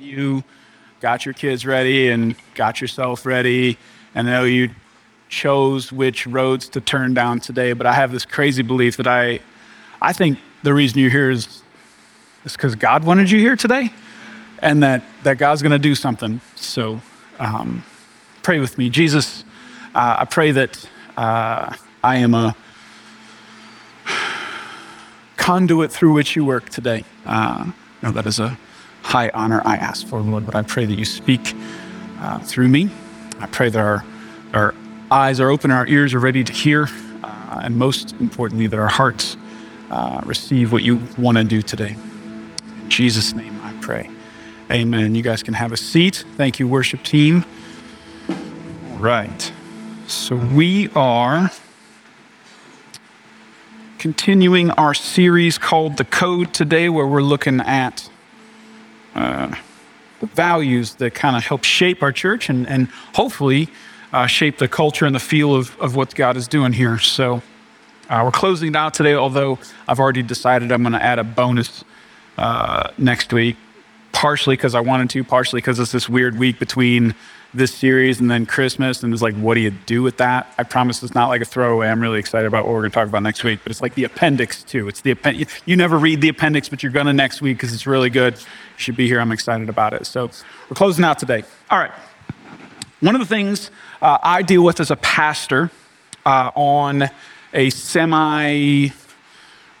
you got your kids ready and got yourself ready. And I know you chose which roads to turn down today, but I have this crazy belief that I, I think the reason you're here is, is because God wanted you here today and that, that God's going to do something. So um, pray with me. Jesus, uh, I pray that uh, I am a conduit through which you work today. Uh, no, that is a high honor I ask for, Lord, but I pray that you speak uh, through me. I pray that our, our eyes are open, our ears are ready to hear, uh, and most importantly, that our hearts uh, receive what you want to do today. In Jesus' name I pray. Amen. You guys can have a seat. Thank you, worship team. All right. So we are continuing our series called The Code today, where we're looking at uh, the values that kind of help shape our church and, and hopefully uh, shape the culture and the feel of, of what God is doing here. So uh, we're closing it out today, although I've already decided I'm going to add a bonus uh, next week partially because I wanted to, partially because it's this weird week between this series and then Christmas. And it's like, what do you do with that? I promise it's not like a throwaway. I'm really excited about what we're going to talk about next week, but it's like the appendix too. It's the appendix. You never read the appendix, but you're going to next week because it's really good. You should be here. I'm excited about it. So we're closing out today. All right. One of the things uh, I deal with as a pastor uh, on a semi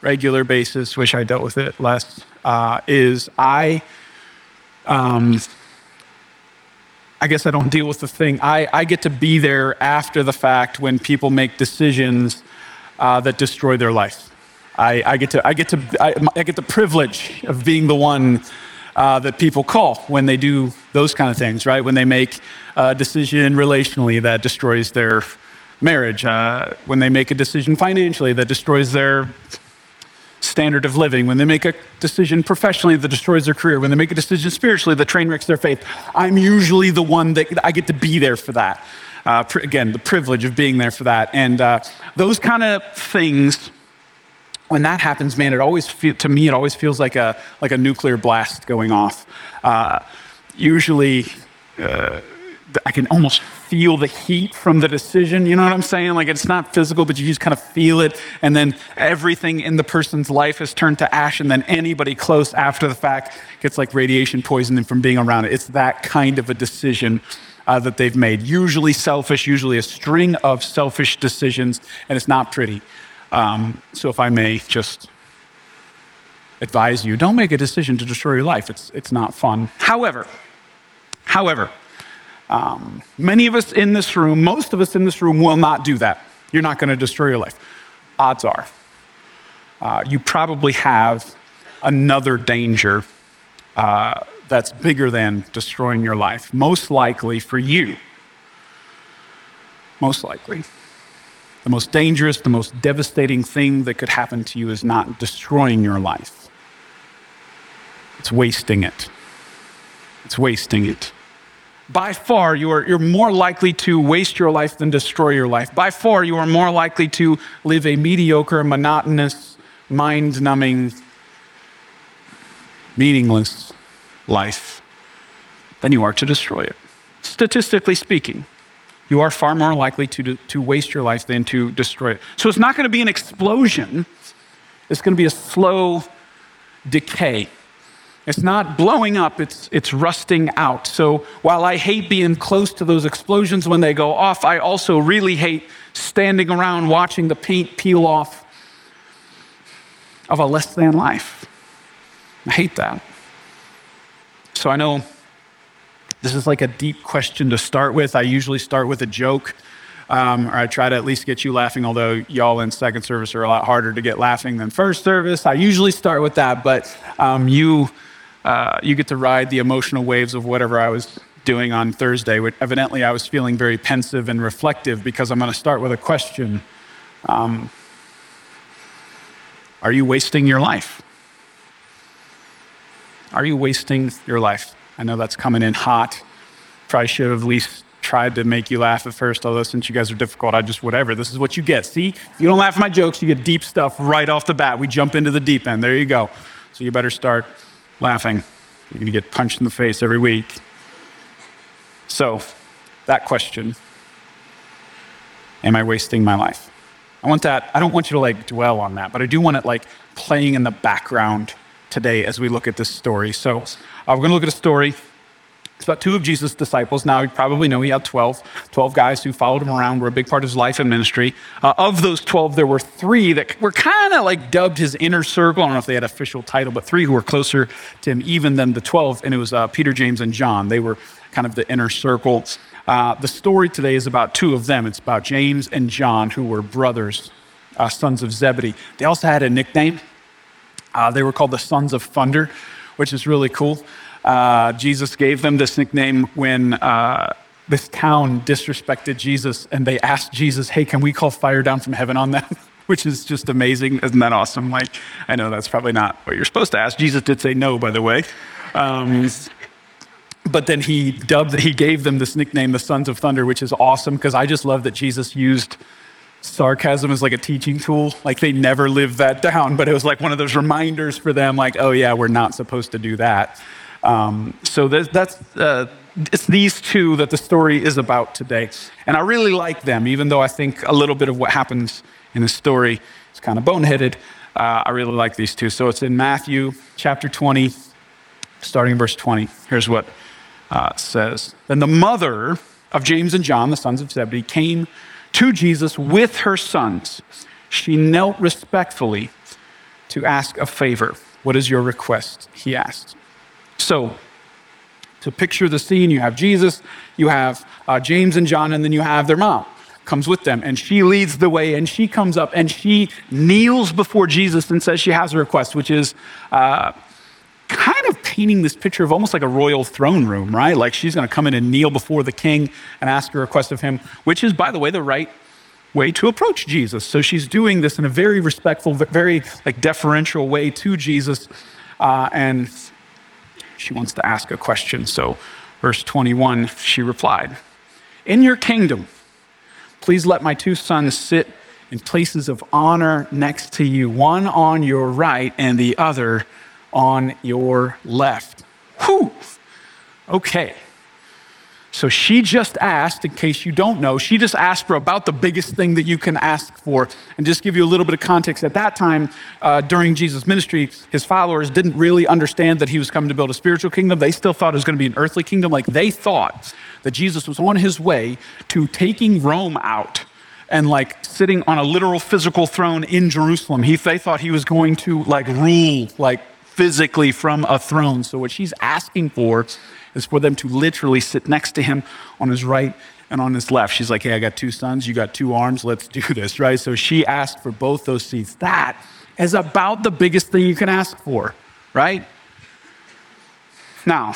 regular basis, which I dealt with it less, uh, is I um, I guess I don't deal with the thing. I, I get to be there after the fact when people make decisions uh, that destroy their life. I, I, get to, I, get to, I, I, get the privilege of being the one uh, that people call when they do those kind of things, right? When they make a decision relationally that destroys their marriage, uh, when they make a decision financially that destroys their standard of living, when they make a decision professionally that destroys their career, when they make a decision spiritually that train wrecks their faith, I'm usually the one that I get to be there for that. Uh, pr- again, the privilege of being there for that. And uh, those kind of things, when that happens, man, it always feel, to me it always feels like a like a nuclear blast going off. Uh, usually, uh, I can almost feel the heat from the decision. You know what I'm saying? Like it's not physical, but you just kind of feel it. And then everything in the person's life is turned to ash. And then anybody close after the fact gets like radiation poisoning from being around it. It's that kind of a decision uh, that they've made. Usually selfish, usually a string of selfish decisions, and it's not pretty. Um, so if I may just advise you, don't make a decision to destroy your life. It's, it's not fun. However, however, um, many of us in this room, most of us in this room, will not do that. You're not going to destroy your life. Odds are. Uh, you probably have another danger uh, that's bigger than destroying your life. Most likely for you. Most likely. The most dangerous, the most devastating thing that could happen to you is not destroying your life, it's wasting it. It's wasting it by far you are, you're more likely to waste your life than destroy your life. By far you are more likely to live a mediocre, monotonous, mind numbing, meaningless life than you are to destroy it. Statistically speaking, you are far more likely to, to waste your life than to destroy it. So it's not going to be an explosion, it's going to be a slow decay. It's not blowing up, it's, it's rusting out. So while I hate being close to those explosions when they go off, I also really hate standing around watching the paint peel off of a less than life. I hate that. So I know this is like a deep question to start with. I usually start with a joke. Um, or I try to at least get you laughing, although y'all in second service are a lot harder to get laughing than first service. I usually start with that, but um, you uh, you get to ride the emotional waves of whatever I was doing on Thursday. Evidently, I was feeling very pensive and reflective because I'm going to start with a question um, Are you wasting your life? Are you wasting your life? I know that's coming in hot. Probably should have at least tried to make you laugh at first, although since you guys are difficult, I just whatever. This is what you get. See, if you don't laugh at my jokes, you get deep stuff right off the bat. We jump into the deep end. There you go. So you better start laughing. You're going to get punched in the face every week. So, that question Am I wasting my life? I want that, I don't want you to like dwell on that, but I do want it like playing in the background today as we look at this story. So, uh, we're going to look at a story it's about two of Jesus' disciples. Now, you probably know he had 12, 12 guys who followed him around, were a big part of his life and ministry. Uh, of those 12, there were three that were kind of like dubbed his inner circle. I don't know if they had official title, but three who were closer to him even than the 12. And it was uh, Peter, James, and John. They were kind of the inner circle. Uh, the story today is about two of them. It's about James and John, who were brothers, uh, sons of Zebedee. They also had a nickname. Uh, they were called the Sons of Thunder, which is really cool. Uh, Jesus gave them this nickname when uh, this town disrespected Jesus and they asked Jesus, Hey, can we call fire down from heaven on them? Which is just amazing. Isn't that awesome? Like, I know that's probably not what you're supposed to ask. Jesus did say no, by the way. Um, but then he dubbed, he gave them this nickname, the Sons of Thunder, which is awesome because I just love that Jesus used sarcasm as like a teaching tool. Like they never lived that down, but it was like one of those reminders for them, like, oh yeah, we're not supposed to do that. Um, so that's uh, it's these two that the story is about today, and I really like them, even though I think a little bit of what happens in the story is kind of boneheaded. Uh, I really like these two. So it's in Matthew chapter 20, starting in verse 20. Here's what uh, says: Then the mother of James and John, the sons of Zebedee, came to Jesus with her sons. She knelt respectfully to ask a favor. What is your request? He asked. So, to picture the scene, you have Jesus, you have uh, James and John, and then you have their mom comes with them and she leads the way and she comes up and she kneels before jesus and says she has a request which is uh, kind of painting this picture of almost like a royal throne room right? Like she's going to come in and kneel before the king and ask a request of him which is by the way the right way to approach jesus. So she's doing this in a very respectful very like deferential way to jesus uh, and she wants to ask a question. So, verse 21, she replied, In your kingdom, please let my two sons sit in places of honor next to you, one on your right and the other on your left. Whew. Okay. So she just asked, in case you don't know, she just asked for about the biggest thing that you can ask for. And just give you a little bit of context, at that time uh, during Jesus' ministry, his followers didn't really understand that he was coming to build a spiritual kingdom. They still thought it was going to be an earthly kingdom. Like they thought that Jesus was on his way to taking Rome out and like sitting on a literal physical throne in Jerusalem. He, they thought he was going to like rule like physically from a throne. So what she's asking for is for them to literally sit next to him on his right and on his left. She's like, hey, I got two sons, you got two arms, let's do this, right? So she asked for both those seats. That is about the biggest thing you can ask for, right? Now,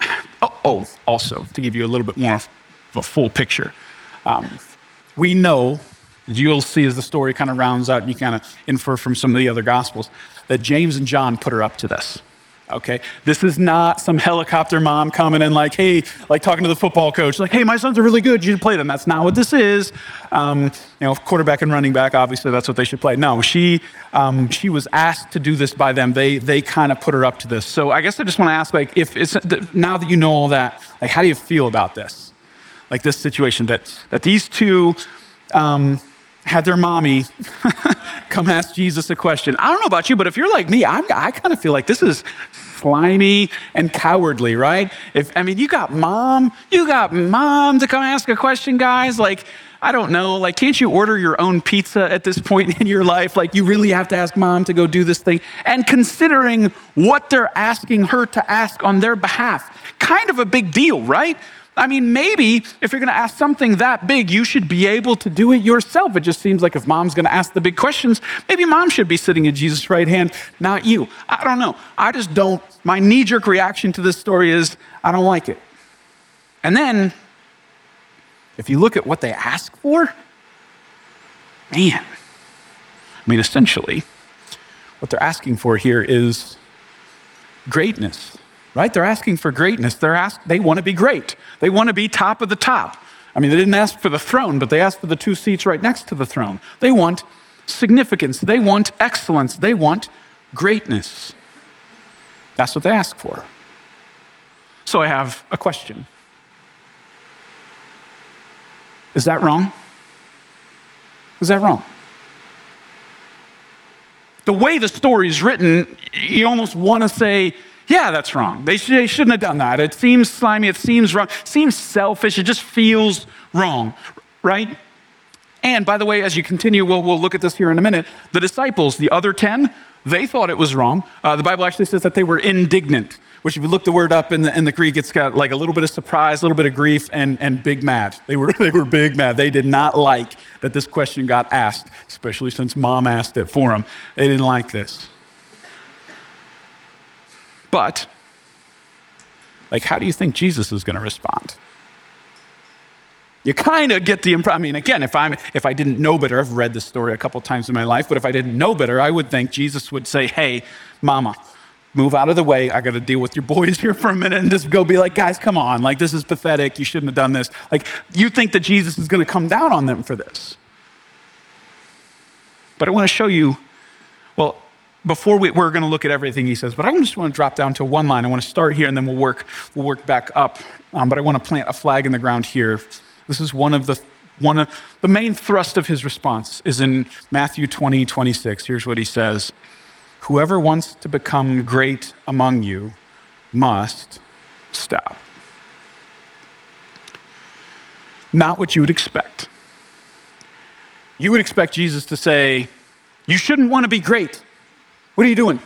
oh, oh also, to give you a little bit more of a full picture, um, we know, you'll see as the story kind of rounds out, and you kind of infer from some of the other gospels, that James and John put her up to this okay? This is not some helicopter mom coming in like, hey, like talking to the football coach, like, hey, my sons are really good, you should play them. That's not what this is. Um, you know, quarterback and running back, obviously that's what they should play. No, she, um, she was asked to do this by them. They, they kind of put her up to this. So I guess I just want to ask, like, if it's, now that you know all that, like, how do you feel about this? Like this situation that, that these two, um, had their mommy come ask Jesus a question. I don't know about you, but if you're like me, I'm, i kind of feel like this is slimy and cowardly, right? If I mean, you got mom, you got mom to come ask a question, guys. Like, I don't know, like, can't you order your own pizza at this point in your life? Like, you really have to ask mom to go do this thing. And considering what they're asking her to ask on their behalf, kind of a big deal, right? I mean, maybe if you're going to ask something that big, you should be able to do it yourself. It just seems like if mom's going to ask the big questions, maybe mom should be sitting at Jesus' right hand, not you. I don't know. I just don't. My knee jerk reaction to this story is I don't like it. And then, if you look at what they ask for, man, I mean, essentially, what they're asking for here is greatness right? They're asking for greatness. They're ask, they want to be great. They want to be top of the top. I mean, they didn't ask for the throne, but they asked for the two seats right next to the throne. They want significance. They want excellence. They want greatness. That's what they ask for. So I have a question Is that wrong? Is that wrong? The way the story is written, you almost want to say, yeah, that's wrong. They, sh- they, shouldn't have done that. It seems slimy. It seems wrong. It seems selfish. It just feels wrong, right? And by the way, as you continue, we'll, we'll look at this here in a minute. The disciples, the other 10, they thought it was wrong. Uh, the Bible actually says that they were indignant, which if you look the word up in the, in the Greek, it's got like a little bit of surprise, a little bit of grief, and, and big mad. They were, they were big mad. They did not like that this question got asked, especially since mom asked it for them. They didn't like this. But, like, how do you think Jesus is going to respond? You kind of get the impression. I mean, again, if, I'm, if I didn't know better, I've read this story a couple times in my life, but if I didn't know better, I would think Jesus would say, Hey, mama, move out of the way. I got to deal with your boys here for a minute and just go be like, Guys, come on. Like, this is pathetic. You shouldn't have done this. Like, you think that Jesus is going to come down on them for this. But I want to show you, well, before we, are going to look at everything he says, but I just want to drop down to one line. I want to start here and then we'll work, we'll work back up. Um, but I want to plant a flag in the ground here. This is one of the one of the main thrust of his response is in Matthew 20, 26. Here's what he says Whoever wants to become great among you must stop. Not what you would expect. You would expect Jesus to say, You shouldn't want to be great. What are you doing?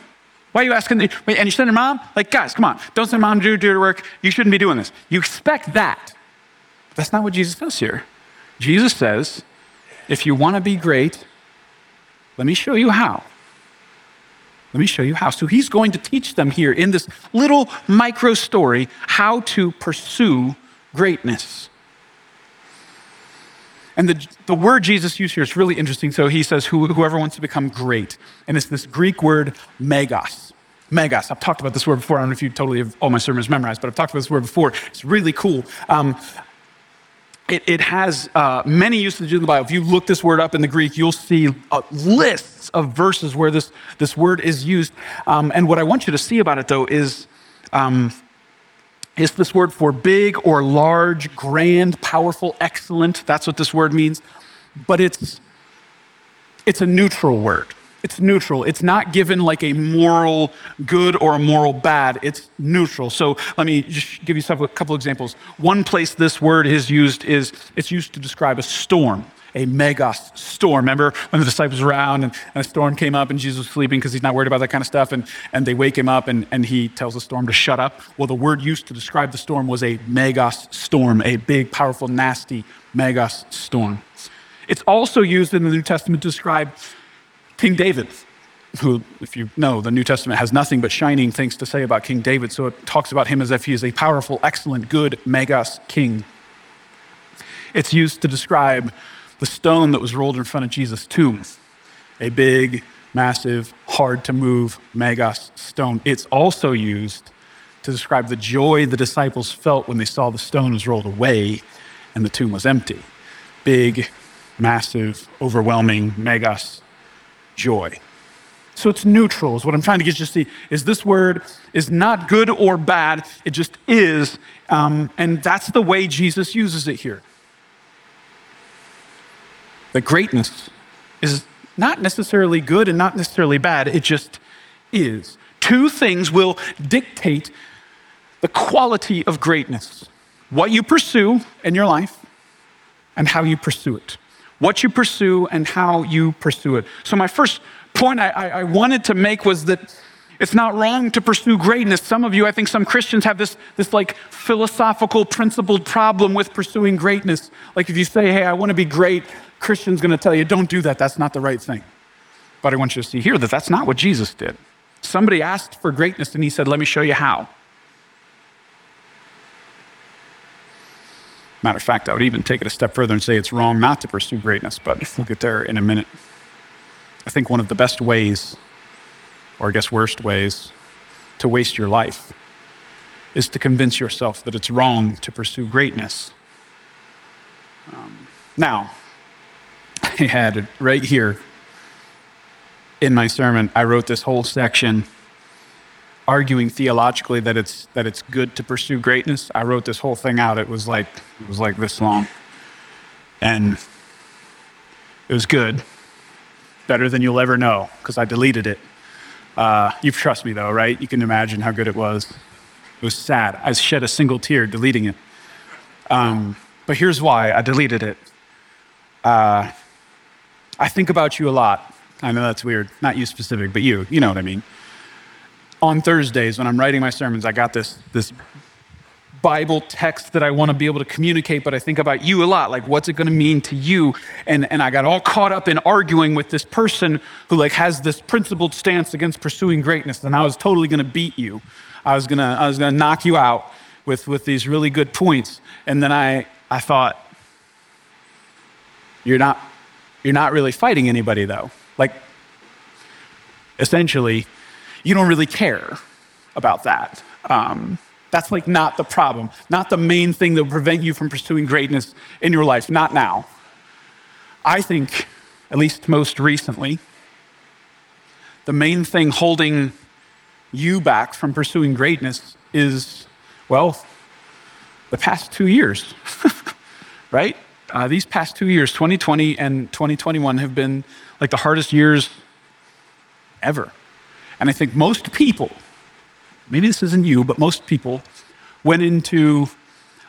Why are you asking? The, and you send your mom? Like, guys, come on. Don't send mom to do, the work. You shouldn't be doing this. You expect that. That's not what Jesus does here. Jesus says, if you want to be great, let me show you how. Let me show you how. So he's going to teach them here in this little micro story how to pursue greatness. And the, the word Jesus used here is really interesting. So he says, whoever wants to become great. And it's this Greek word, megas. Megas. I've talked about this word before. I don't know if you totally have all my sermons memorized, but I've talked about this word before. It's really cool. Um, it, it, has uh, many usages in the Bible. If you look this word up in the Greek, you'll see uh, lists of verses where this, this word is used. Um, and what I want you to see about it, though, is um, is this word for big or large, grand, powerful, excellent. That's what this word means. But it's, it's a neutral word. It's neutral. It's not given like a moral good or a moral bad. It's neutral. So let me just give you a couple examples. One place this word is used is it's used to describe a storm a megas storm. Remember when the disciples were around and, and a storm came up and Jesus was sleeping because he's not worried about that kind of stuff and, and they wake him up and, and he tells the storm to shut up? Well, the word used to describe the storm was a megas storm, a big, powerful, nasty megas storm. It's also used in the New Testament to describe King David, who, if you know, the New Testament has nothing but shining things to say about King David. So it talks about him as if he is a powerful, excellent, good, megas king. It's used to describe the stone that was rolled in front of Jesus' tomb, a big, massive, hard to move megas stone. It's also used to describe the joy the disciples felt when they saw the stone was rolled away and the tomb was empty. Big, massive, overwhelming, megas joy. So it's neutral, is what I'm trying to get you to see. Is this word is not good or bad, it just is. Um, and that's the way Jesus uses it here that greatness is not necessarily good and not necessarily bad, it just is. Two things will dictate the quality of greatness what you pursue in your life and how you pursue it. What you pursue and how you pursue it. So, my first point I, I wanted to make was that it's not wrong to pursue greatness. Some of you, I think some Christians have this, this like philosophical, principled problem with pursuing greatness. Like if you say, hey, I want to be great, Christian's going to tell you, don't do that. That's not the right thing. But I want you to see here that that's not what Jesus did. Somebody asked for greatness and he said, let me show you how. Matter of fact, I would even take it a step further and say it's wrong not to pursue greatness, but we'll get there in a minute. I think one of the best ways, or I guess worst ways, to waste your life is to convince yourself that it's wrong to pursue greatness. Um, now, I had it right here in my sermon. I wrote this whole section arguing theologically that it's that it's good to pursue greatness. I wrote this whole thing out. It was like it was like this long, and it was good, better than you'll ever know because I deleted it. Uh, you trust me though, right? You can imagine how good it was. It was sad. I shed a single tear deleting it. Um, but here's why I deleted it. Uh, I think about you a lot. I know that's weird. Not you specific, but you. You know what I mean. On Thursdays, when I'm writing my sermons, I got this, this Bible text that I want to be able to communicate, but I think about you a lot. Like, what's it going to mean to you? And, and I got all caught up in arguing with this person who like has this principled stance against pursuing greatness, and I was totally going to beat you. I was gonna, I was gonna knock you out with, with these really good points. And then I, I thought, you're not, you're not really fighting anybody though. Like, essentially, you don't really care about that. Um, that's like not the problem, not the main thing that will prevent you from pursuing greatness in your life, not now. I think, at least most recently, the main thing holding you back from pursuing greatness is, well, the past two years, right? Uh, these past two years, 2020 and 2021, have been like the hardest years ever. And I think most people, maybe this isn't you, but most people went into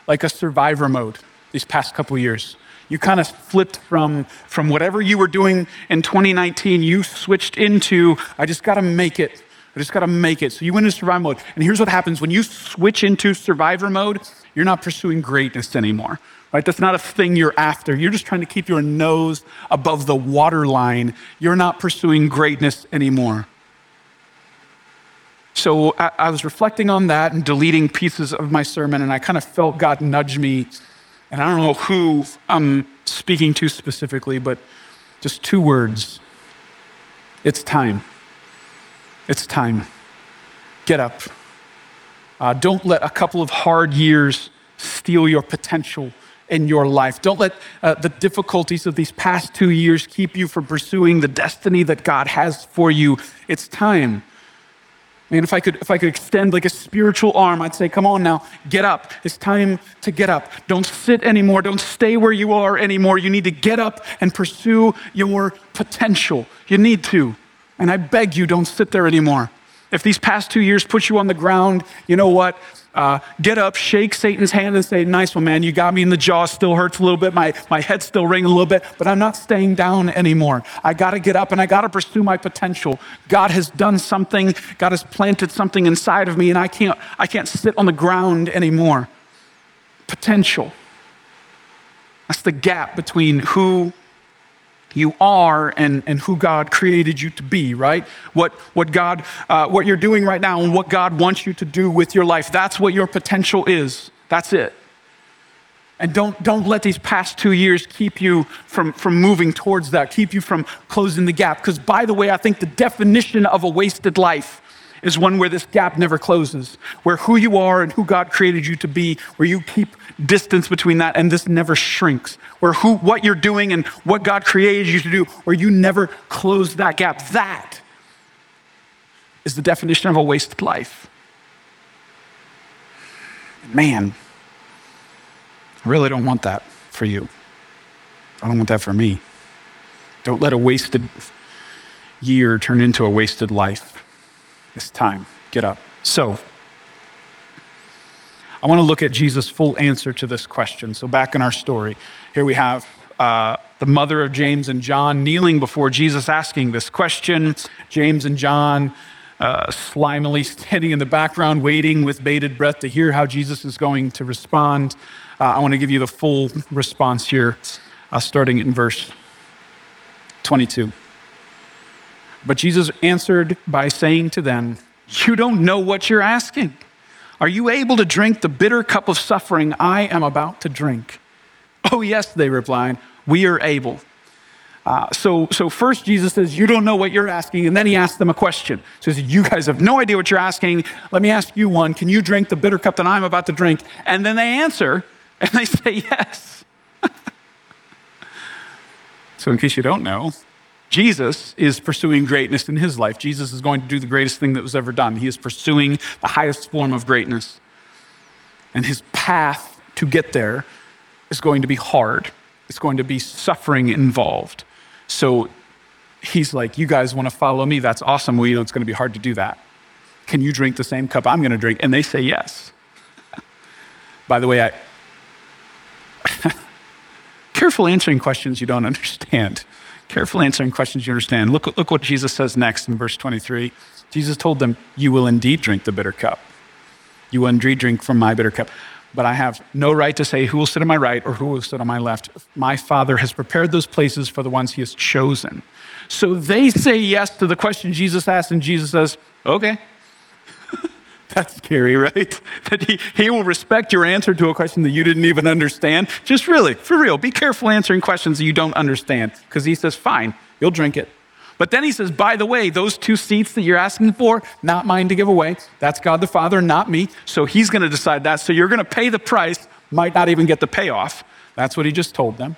like a survivor mode these past couple years. You kind of flipped from, from whatever you were doing in 2019, you switched into, I just got to make it I just got to make it. So you went into survival mode. And here's what happens when you switch into survivor mode, you're not pursuing greatness anymore. Right? That's not a thing you're after. You're just trying to keep your nose above the waterline. You're not pursuing greatness anymore. So I, was reflecting on that and deleting pieces of my sermon, and I kind of felt God nudge me. And I don't know who I'm speaking to specifically, but just two words it's time. It's time. Get up. Uh, don't let a couple of hard years steal your potential in your life. Don't let uh, the difficulties of these past two years keep you from pursuing the destiny that God has for you. It's time. I mean, if I could, if I could extend like a spiritual arm, I'd say, come on now, get up. It's time to get up. Don't sit anymore. Don't stay where you are anymore. You need to get up and pursue your potential. You need to. And I beg you, don't sit there anymore. If these past two years put you on the ground, you know what? Uh, get up, shake Satan's hand, and say, Nice one, man. You got me in the jaw, still hurts a little bit. My, my head's still ringing a little bit, but I'm not staying down anymore. I got to get up and I got to pursue my potential. God has done something, God has planted something inside of me, and I can't, I can't sit on the ground anymore. Potential. That's the gap between who you are and, and who God created you to be, right? What, what God, uh, what you're doing right now and what God wants you to do with your life. That's what your potential is. That's it. And don't, don't let these past two years keep you from, from moving towards that, keep you from closing the gap. Because, by the way, I think the definition of a wasted life is one where this gap never closes, where who you are and who God created you to be, where you keep distance between that and this never shrinks, where who, what you're doing and what God created you to do, where you never close that gap. That is the definition of a wasted life. Man, I really don't want that for you. I don't want that for me. Don't let a wasted year turn into a wasted life. It's time. Get up. So, I want to look at Jesus' full answer to this question. So, back in our story, here we have uh, the mother of James and John kneeling before Jesus asking this question. James and John uh, slimily standing in the background, waiting with bated breath to hear how Jesus is going to respond. Uh, I want to give you the full response here, uh, starting in verse 22. But Jesus answered by saying to them, You don't know what you're asking. Are you able to drink the bitter cup of suffering I am about to drink? Oh, yes, they replied, We are able. Uh, so, so first Jesus says, You don't know what you're asking. And then he asks them a question. So he says, You guys have no idea what you're asking. Let me ask you one. Can you drink the bitter cup that I'm about to drink? And then they answer and they say, Yes. so, in case you don't know, Jesus is pursuing greatness in his life. Jesus is going to do the greatest thing that was ever done. He is pursuing the highest form of greatness. And his path to get there is going to be hard, it's going to be suffering involved. So he's like, You guys want to follow me? That's awesome. You know, it's going to be hard to do that. Can you drink the same cup I'm going to drink? And they say yes. By the way, I. Careful answering questions you don't understand. Careful answering questions you understand. Look, look what Jesus says next in verse 23. Jesus told them, You will indeed drink the bitter cup. You will indeed drink from my bitter cup. But I have no right to say who will sit on my right or who will sit on my left. My Father has prepared those places for the ones he has chosen. So they say yes to the question Jesus asked, and Jesus says, Okay. That's scary, right? That he, he will respect your answer to a question that you didn't even understand. Just really, for real, be careful answering questions that you don't understand because he says, fine, you'll drink it. But then he says, by the way, those two seats that you're asking for, not mine to give away. That's God the Father, not me. So he's going to decide that. So you're going to pay the price, might not even get the payoff. That's what he just told them.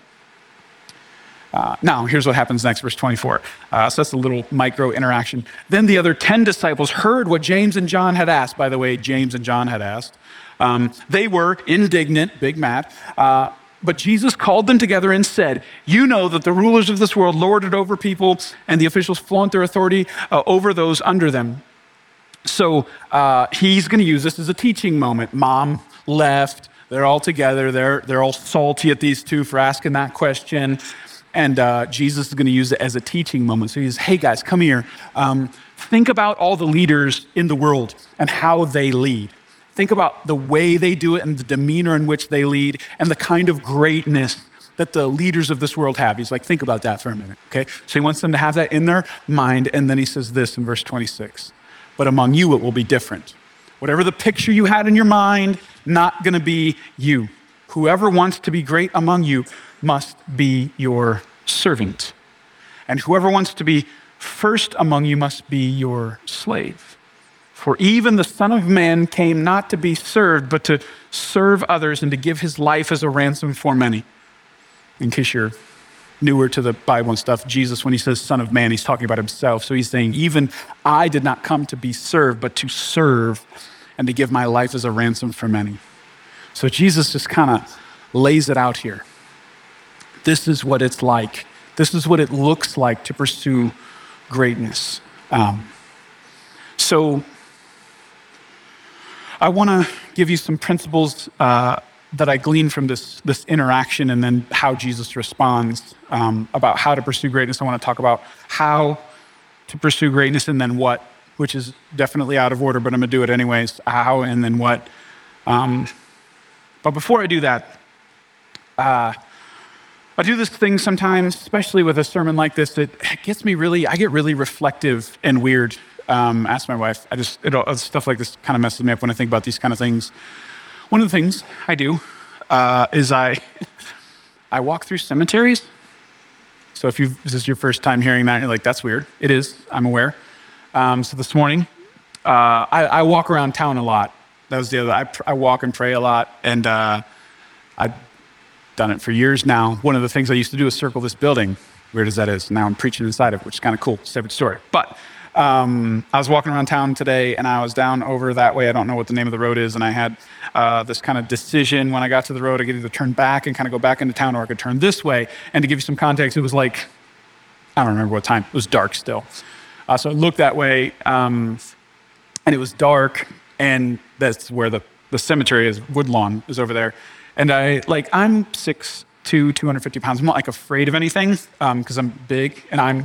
Uh, now, here's what happens next, verse 24. Uh, so that's a little micro interaction. Then the other 10 disciples heard what James and John had asked. By the way, James and John had asked. Um, they were indignant, big mad. Uh, but Jesus called them together and said, You know that the rulers of this world lord it over people, and the officials flaunt their authority uh, over those under them. So uh, he's going to use this as a teaching moment. Mom left. They're all together. They're, they're all salty at these two for asking that question. And uh, Jesus is going to use it as a teaching moment. So he says, Hey guys, come here. Um, think about all the leaders in the world and how they lead. Think about the way they do it and the demeanor in which they lead and the kind of greatness that the leaders of this world have. He's like, think about that for a minute, okay? So he wants them to have that in their mind. And then he says this in verse 26 But among you, it will be different. Whatever the picture you had in your mind, not gonna be you. Whoever wants to be great among you must be your servant. And whoever wants to be first among you must be your slave. For even the Son of Man came not to be served, but to serve others and to give his life as a ransom for many. In case you're newer to the Bible and stuff, Jesus, when he says Son of Man, he's talking about himself. So he's saying, Even I did not come to be served, but to serve and to give my life as a ransom for many. So Jesus just kind of lays it out here. This is what it's like. This is what it looks like to pursue greatness. Um, so, I want to give you some principles uh, that I gleaned from this, this interaction and then how Jesus responds um, about how to pursue greatness. I want to talk about how to pursue greatness and then what, which is definitely out of order, but I'm going to do it anyways. How and then what. Um, but before I do that, uh, I do this thing sometimes, especially with a sermon like this, that gets me really, I get really reflective and weird. Um, ask my wife. I just, it, stuff like this kind of messes me up when I think about these kind of things. One of the things I do uh, is I, I walk through cemeteries. So if you this is your first time hearing that, you're like, that's weird. It is, I'm aware. Um, so this morning, uh, I, I, walk around town a lot. That was the other, I, I walk and pray a lot. And uh, I done it for years now. One of the things I used to do is circle this building, weird as that is. Now I'm preaching inside of it, which is kind of cool. Separate story. But um, I was walking around town today and I was down over that way. I don't know what the name of the road is. And I had uh, this kind of decision when I got to the road. I could either turn back and kind of go back into town or I could turn this way. And to give you some context, it was like, I don't remember what time. It was dark still. Uh, so I looked that way um, and it was dark. And that's where the, the cemetery is, Woodlawn is over there. And I, like, I'm six two, 250 pounds. I'm not like afraid of anything because um, I'm big and I'm,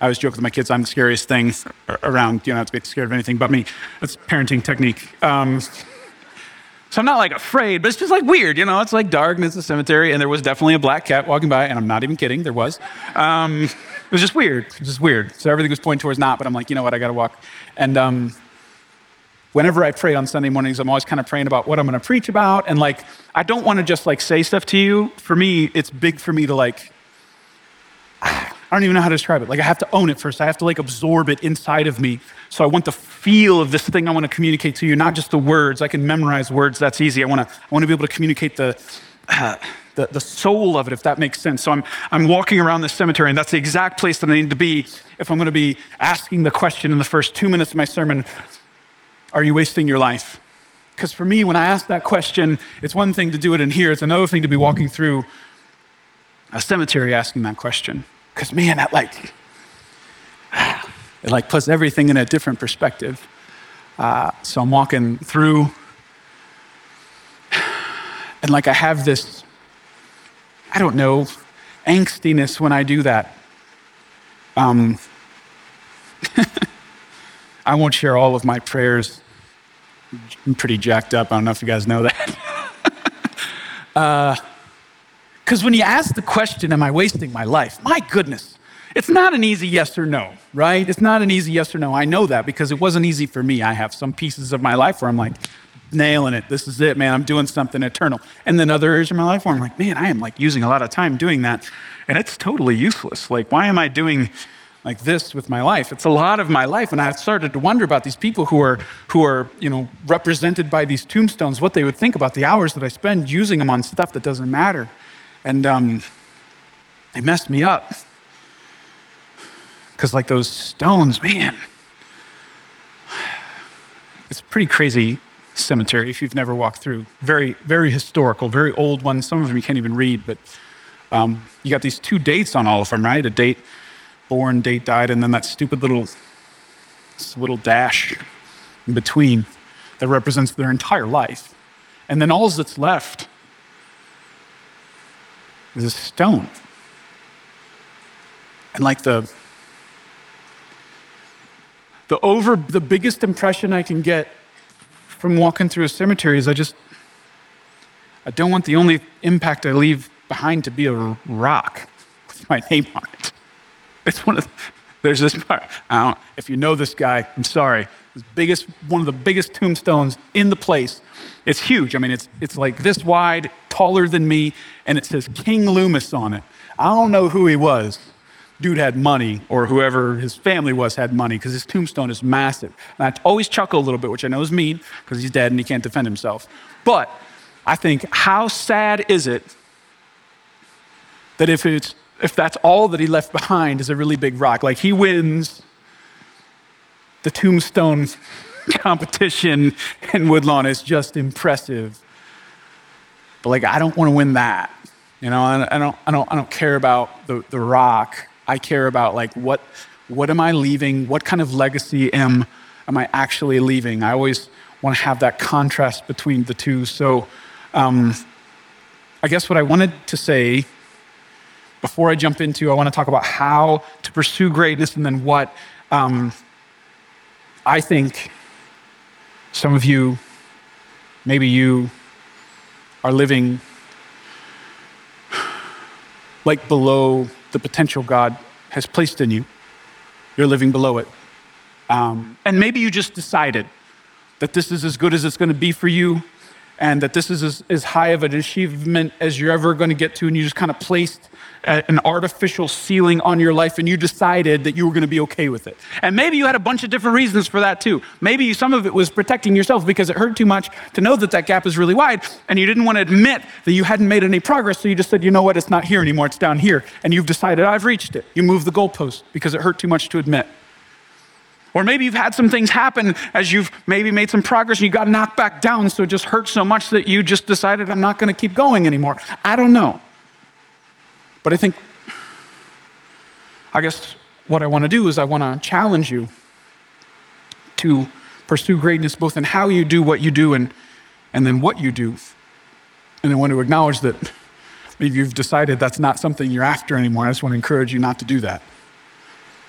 I always joke with my kids, I'm the scariest thing around. You don't have to be scared of anything but me. That's parenting technique. Um, so I'm not like afraid, but it's just like weird, you know? It's like dark and it's a cemetery, and there was definitely a black cat walking by, and I'm not even kidding, there was. Um, it was just weird. It was just weird. So everything was pointing towards not, but I'm like, you know what, I gotta walk. And um, whenever I pray on Sunday mornings, I'm always kind of praying about what I'm going to preach about. And like, I don't want to just like say stuff to you. For me, it's big for me to like, I don't even know how to describe it. Like, I have to own it first. I have to like absorb it inside of me. So I want the feel of this thing I want to communicate to you, not just the words. I can memorize words. That's easy. I want to, I want to be able to communicate the, uh, the, the soul of it, if that makes sense. So I'm, I'm walking around this cemetery, and that's the exact place that I need to be if I'm going to be asking the question in the first two minutes of my sermon Are you wasting your life? Because for me, when I ask that question, it's one thing to do it in here, it's another thing to be walking through a cemetery asking that question. Because man, that like, it like puts everything in a different perspective. Uh, so I'm walking through, and like I have this, I don't know, angstiness when I do that. Um, I won't share all of my prayers. I'm pretty jacked up. I don't know if you guys know that. Because uh, when you ask the question, Am I wasting my life? My goodness, it's not an easy yes or no, right? It's not an easy yes or no. I know that because it wasn't easy for me. I have some pieces of my life where I'm like, nailing it. This is it, man. I'm doing something eternal. And then other areas of my life where I'm like, man, I am like using a lot of time doing that. And it's totally useless. Like, why am I doing like this with my life? It's a lot of my life. And I started to wonder about these people who are who are, you know, represented by these tombstones, what they would think about the hours that I spend using them on stuff that doesn't matter. And um, they messed me up. Because, like those stones, man, it's a pretty crazy cemetery if you've never walked through. Very, very historical, very old one. Some of them you can't even read, but um, you got these two dates on all of them, right? A date born, date died, and then that stupid little, little dash in between that represents their entire life. And then all that's left is a stone. And like the the over the biggest impression I can get from walking through a cemetery is I just I don't want the only impact I leave behind to be a rock with my name on it. It's one of there's this part. I don't, if you know this guy, I'm sorry. This biggest one of the biggest tombstones in the place. It's huge. I mean, it's it's like this wide, taller than me, and it says King Loomis on it. I don't know who he was dude had money, or whoever his family was had money, because his tombstone is massive. And I always chuckle a little bit, which I know is mean, because he's dead and he can't defend himself. But I think, how sad is it that if it's if that's all that he left behind is a really big rock, like he wins the tombstone competition in Woodlawn is just impressive. But like, I don't want to win that. You know, I don't, I don't, I don't care about the, the rock. I care about like what what am I leaving? What kind of legacy am am I actually leaving? I always want to have that contrast between the two. So um, I guess what I wanted to say before I jump into, I want to talk about how to pursue greatness and then what um, I think some of you, maybe you, are living like below the potential God has placed in you. You're living below it. Um, and maybe you just decided that this is as good as it's going to be for you and that this is as, as high of an achievement as you're ever going to get to, and you just kind of placed an artificial ceiling on your life and you decided that you were going to be okay with it. And maybe you had a bunch of different reasons for that too. Maybe some of it was protecting yourself because it hurt too much to know that that gap is really wide and you didn't want to admit that you hadn't made any progress. So you just said, you know what, it's not here anymore, it's down here. And you've decided, I've reached it. You moved the goalpost because it hurt too much to admit. Or maybe you've had some things happen as you've maybe made some progress and you got knocked back down, so it just hurts so much that you just decided, I'm not going to keep going anymore. I don't know. But I think, I guess what I want to do is I want to challenge you to pursue greatness both in how you do what you do and, and then what you do. And I want to acknowledge that maybe you've decided that's not something you're after anymore. I just want to encourage you not to do that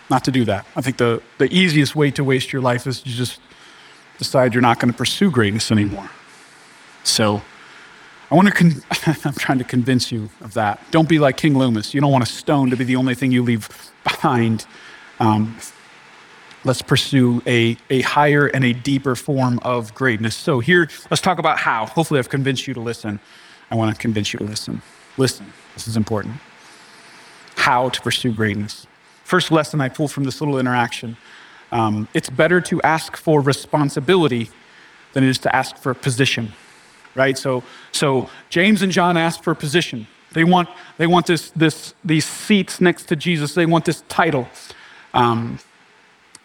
not to do that. I think the, the easiest way to waste your life is to just decide you're not going to pursue greatness anymore. So I want to, con- I'm trying to convince you of that. Don't be like King Loomis. You don't want a stone to be the only thing you leave behind. Um, let's pursue a, a higher and a deeper form of greatness. So, here, let's talk about how. Hopefully, I've convinced you to listen. I want to convince you to listen. Listen, this is important. How to pursue greatness. First lesson I pull from this little interaction um, it's better to ask for responsibility than it is to ask for a position, right? So, so James and John asked for a position. They want, they want this, this, these seats next to Jesus. They want this title. Um,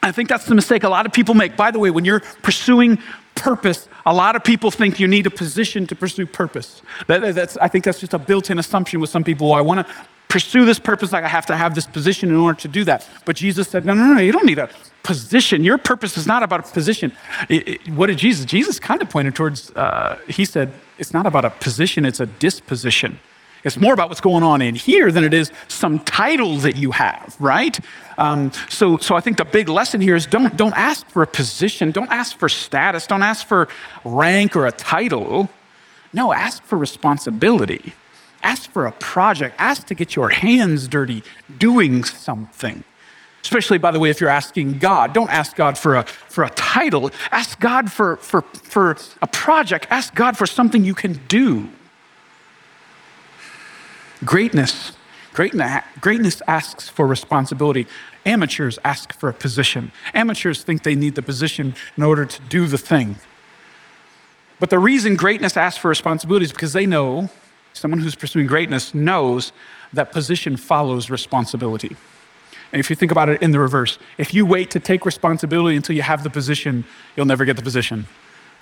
I think that's the mistake a lot of people make. By the way, when you're pursuing purpose, a lot of people think you need a position to pursue purpose. That, that's, I think that's just a built in assumption with some people. I want to pursue this purpose, like I have to have this position in order to do that. But Jesus said, no, no, no, you don't need a position. Your purpose is not about a position. It, it, what did Jesus? Jesus kind of pointed towards, uh, he said, it's not about a position, it's a disposition. It's more about what's going on in here than it is some title that you have, right? Um, so, so I think the big lesson here is don't, don't ask for a position, don't ask for status, don't ask for rank or a title. No, ask for responsibility. Ask for a project. Ask to get your hands dirty doing something. Especially, by the way, if you're asking God, don't ask God for a, for a title. Ask God for, for, for a project. Ask God for something you can do. Greatness, greatness, greatness asks for responsibility. Amateurs ask for a position. Amateurs think they need the position in order to do the thing. But the reason greatness asks for responsibility is because they know, someone who's pursuing greatness knows that position follows responsibility. And if you think about it in the reverse, if you wait to take responsibility until you have the position, you'll never get the position,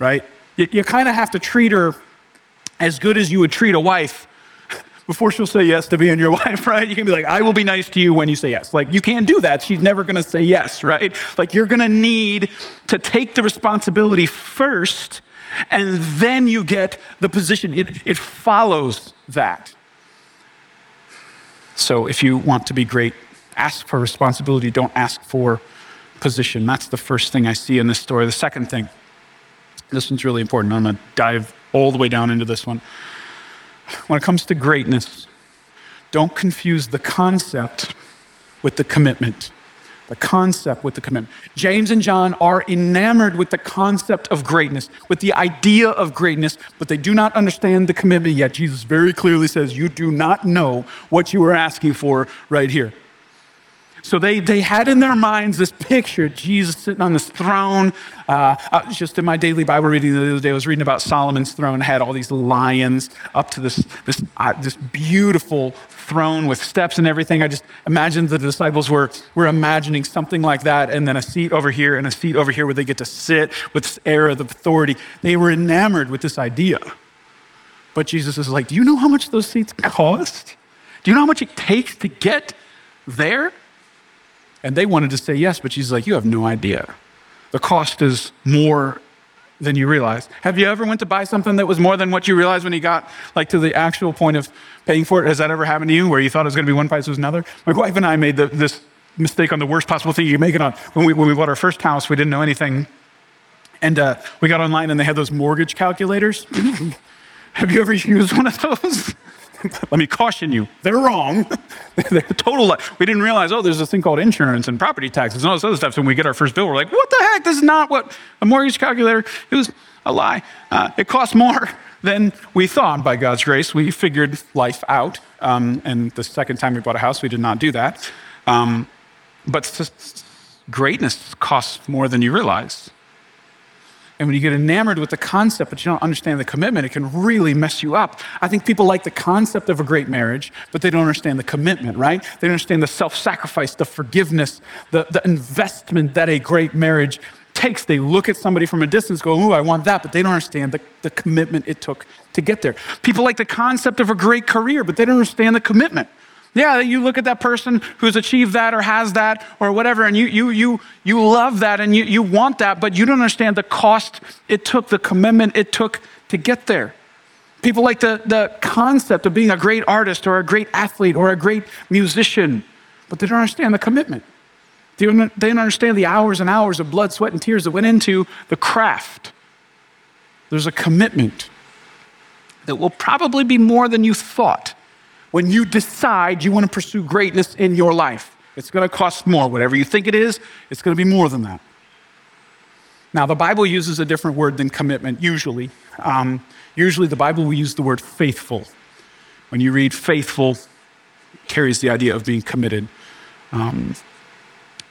right? You, you kind of have to treat her as good as you would treat a wife before she'll say yes to being your wife, right? You can be like, I will be nice to you when you say yes. Like, you can't do that. She's never going to say yes, right? Like, you're going to need to take the responsibility first, and then you get the position. It, it follows that. So, if you want to be great, ask for responsibility, don't ask for position. That's the first thing I see in this story. The second thing, this one's really important. I'm going to dive all the way down into this one when it comes to greatness, don't confuse the concept with the commitment. The concept with the commitment. James and John are enamored with the concept of greatness, with the idea of greatness, but they do not understand the commitment yet. Jesus very clearly says, You do not know what you are asking for right here. So they, they had in their minds this picture of Jesus sitting on this throne. Uh, uh, just in my daily Bible reading the other day, I was reading about Solomon's throne, it had all these lions up to this, this, uh, this beautiful throne with steps and everything. I just imagined the disciples were, were imagining something like that, and then a seat over here and a seat over here where they get to sit with this air of authority. They were enamored with this idea. But Jesus is like, Do you know how much those seats cost? Do you know how much it takes to get there? And they wanted to say yes, but she's like, You have no idea. The cost is more than you realize. Have you ever went to buy something that was more than what you realized when you got like to the actual point of paying for it? Has that ever happened to you where you thought it was going to be one price was another? My wife and I made the, this mistake on the worst possible thing you can make it on. When we, when we bought our first house, we didn't know anything. And uh, we got online and they had those mortgage calculators. Have you ever used one of those? Let me caution you, they're wrong. they're total. We didn't realize, oh, there's this thing called insurance and property taxes and all this other stuff. So when we get our first bill, we're like, what the heck? This is not what a mortgage calculator. It was a lie. Uh, it costs more than we thought. By God's grace, we figured life out. Um, and the second time we bought a house, we did not do that. Um, but greatness costs more than you realize. And when you get enamored with the concept, but you don't understand the commitment, it can really mess you up. I think people like the concept of a great marriage, but they don't understand the commitment, right? They don't understand the self sacrifice, the forgiveness, the, the investment that a great marriage takes. They look at somebody from a distance, go, Ooh, I want that, but they don't understand the, the commitment it took to get there. People like the concept of a great career, but they don't understand the commitment. Yeah, you look at that person who's achieved that or has that or whatever, and you, you, you, you love that and you, you want that, but you don't understand the cost it took, the commitment it took to get there. People like the, the concept of being a great artist or a great athlete or a great musician, but they don't understand the commitment. They don't, they don't understand the hours and hours of blood, sweat, and tears that went into the craft. There's a commitment that will probably be more than you thought when you decide you want to pursue greatness in your life. It's going to cost more. Whatever you think it is, it's going to be more than that. Now, the Bible uses a different word than commitment, usually. Um, usually, the Bible will use the word faithful. When you read faithful, carries the idea of being committed. Um,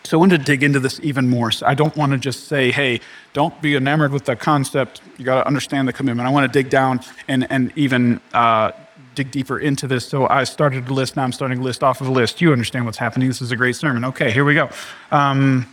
so I wanted to dig into this even more. So I don't want to just say, hey, don't be enamored with the concept. You got to understand the commitment. I want to dig down and, and even uh, dig deeper into this. So I started a list. Now I'm starting a list off of a list. You understand what's happening. This is a great sermon. Okay, here we go. Um,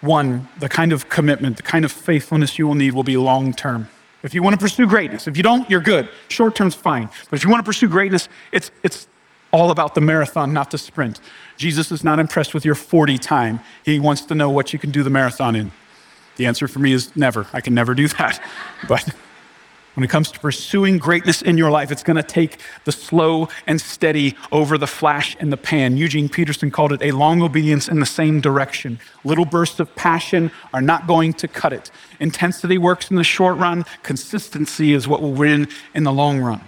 one, the kind of commitment, the kind of faithfulness you will need will be long term. If you want to pursue greatness, if you don't, you're good. Short term's fine. But if you want to pursue greatness, it's, it's all about the marathon, not the sprint. Jesus is not impressed with your 40 time. He wants to know what you can do the marathon in. The answer for me is never. I can never do that. But when it comes to pursuing greatness in your life, it's going to take the slow and steady over the flash and the pan. Eugene Peterson called it a long obedience in the same direction. Little bursts of passion are not going to cut it. Intensity works in the short run, consistency is what will win in the long run.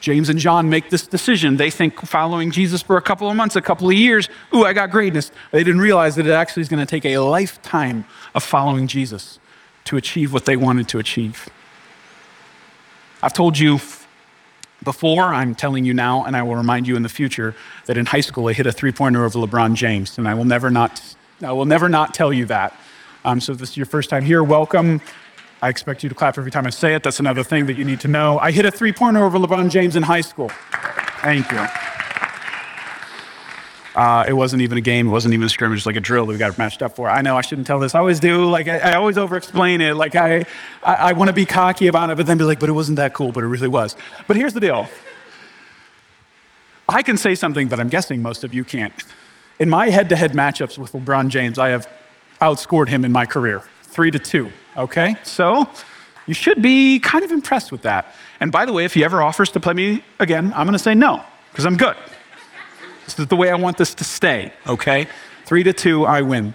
James and John make this decision. They think following Jesus for a couple of months, a couple of years, ooh, I got greatness. They didn't realize that it actually is going to take a lifetime of following Jesus to achieve what they wanted to achieve. I've told you before, I'm telling you now, and I will remind you in the future that in high school I hit a three pointer over LeBron James, and I will never not, I will never not tell you that. Um, so if this is your first time here, welcome. I expect you to clap every time I say it. That's another thing that you need to know. I hit a three pointer over LeBron James in high school. Thank you. Uh, it wasn't even a game. It wasn't even a scrimmage, like a drill that we got matched up for. I know I shouldn't tell this. I always do. Like I, I always over-explain it. Like I, I, I want to be cocky about it, but then be like, but it wasn't that cool. But it really was. But here's the deal. I can say something that I'm guessing most of you can't. In my head-to-head matchups with LeBron James, I have outscored him in my career, three to two. Okay, so you should be kind of impressed with that. And by the way, if he ever offers to play me again, I'm going to say no because I'm good. This is the way I want this to stay, okay? Three to two, I win.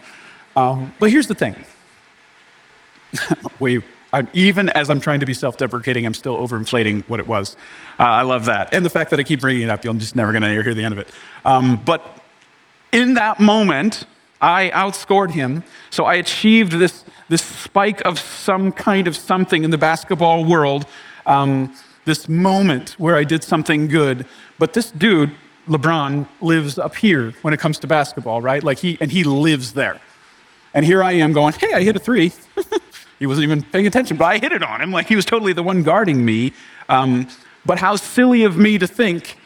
Um, but here's the thing. we, I'm, even as I'm trying to be self deprecating, I'm still overinflating what it was. Uh, I love that. And the fact that I keep bringing it up, you're just never going to hear the end of it. Um, but in that moment, I outscored him. So I achieved this, this spike of some kind of something in the basketball world, um, this moment where I did something good. But this dude LeBron lives up here when it comes to basketball, right? Like he, and he lives there. And here I am going, hey, I hit a three. he wasn't even paying attention, but I hit it on him. Like he was totally the one guarding me. Um, but how silly of me to think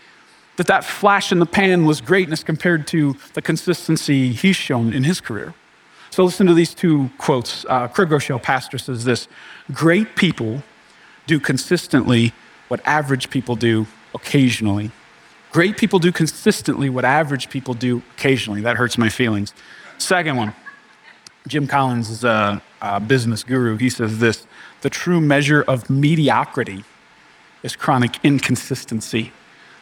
that that flash in the pan was greatness compared to the consistency he's shown in his career. So listen to these two quotes. Uh, Craig Groeschel, pastor, says this Great people do consistently what average people do occasionally. Great people do consistently what average people do occasionally. That hurts my feelings. Second one, Jim Collins is a, a business guru. He says this the true measure of mediocrity is chronic inconsistency.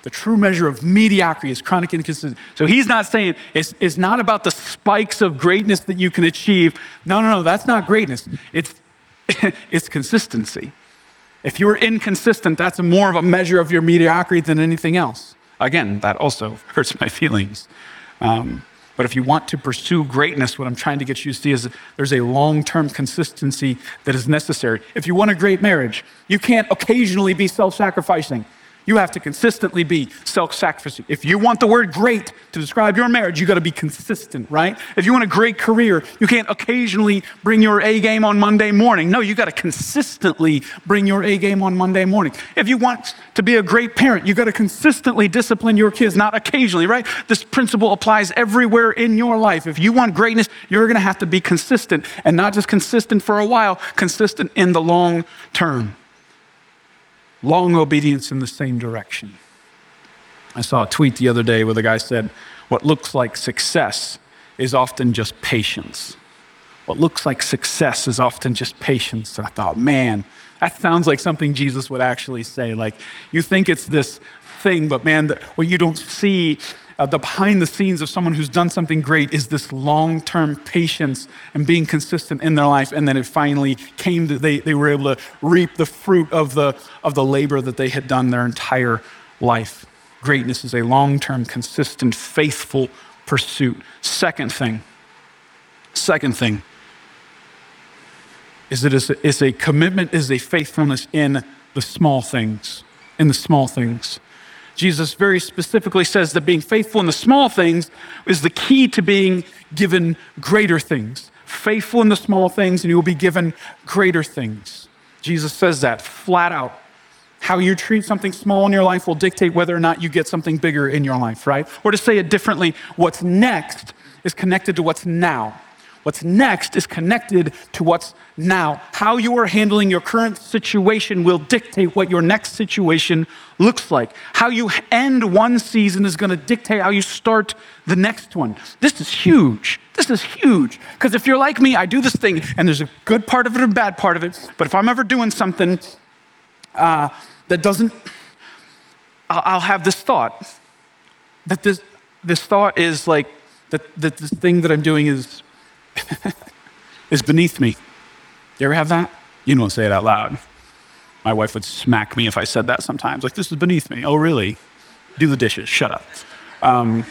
The true measure of mediocrity is chronic inconsistency. So he's not saying it's, it's not about the spikes of greatness that you can achieve. No, no, no, that's not greatness. It's, it's consistency. If you're inconsistent, that's more of a measure of your mediocrity than anything else. Again, that also hurts my feelings. Um, but if you want to pursue greatness, what I'm trying to get you to see is there's a long term consistency that is necessary. If you want a great marriage, you can't occasionally be self sacrificing. You have to consistently be self sacrificing. If you want the word great to describe your marriage, you got to be consistent, right? If you want a great career, you can't occasionally bring your A game on Monday morning. No, you got to consistently bring your A game on Monday morning. If you want to be a great parent, you got to consistently discipline your kids, not occasionally, right? This principle applies everywhere in your life. If you want greatness, you're going to have to be consistent and not just consistent for a while, consistent in the long term long obedience in the same direction. I saw a tweet the other day where the guy said, What looks like success is often just patience. What looks like success is often just patience. And I thought, man, that sounds like something Jesus would actually say. Like, you think it's this thing, but man, what you don't see uh, the behind the scenes of someone who's done something great is this long term patience and being consistent in their life. And then it finally came that they, they were able to reap the fruit of the, of the labor that they had done their entire life. Greatness is a long term, consistent, faithful pursuit. Second thing, second thing is it is a, is a commitment, is a faithfulness in the small things, in the small things. Jesus very specifically says that being faithful in the small things is the key to being given greater things. Faithful in the small things, and you will be given greater things. Jesus says that flat out. How you treat something small in your life will dictate whether or not you get something bigger in your life, right? Or to say it differently, what's next is connected to what's now. What's next is connected to what's now. How you are handling your current situation will dictate what your next situation looks like. How you end one season is going to dictate how you start the next one. This is huge. This is huge. Because if you're like me, I do this thing, and there's a good part of it and a bad part of it. But if I'm ever doing something uh, that doesn't, I'll have this thought that this, this thought is like, that, that this thing that I'm doing is, is beneath me. You ever have that? You don't say it out loud. My wife would smack me if I said that sometimes. Like, this is beneath me. Oh, really? Do the dishes. Shut up. Um,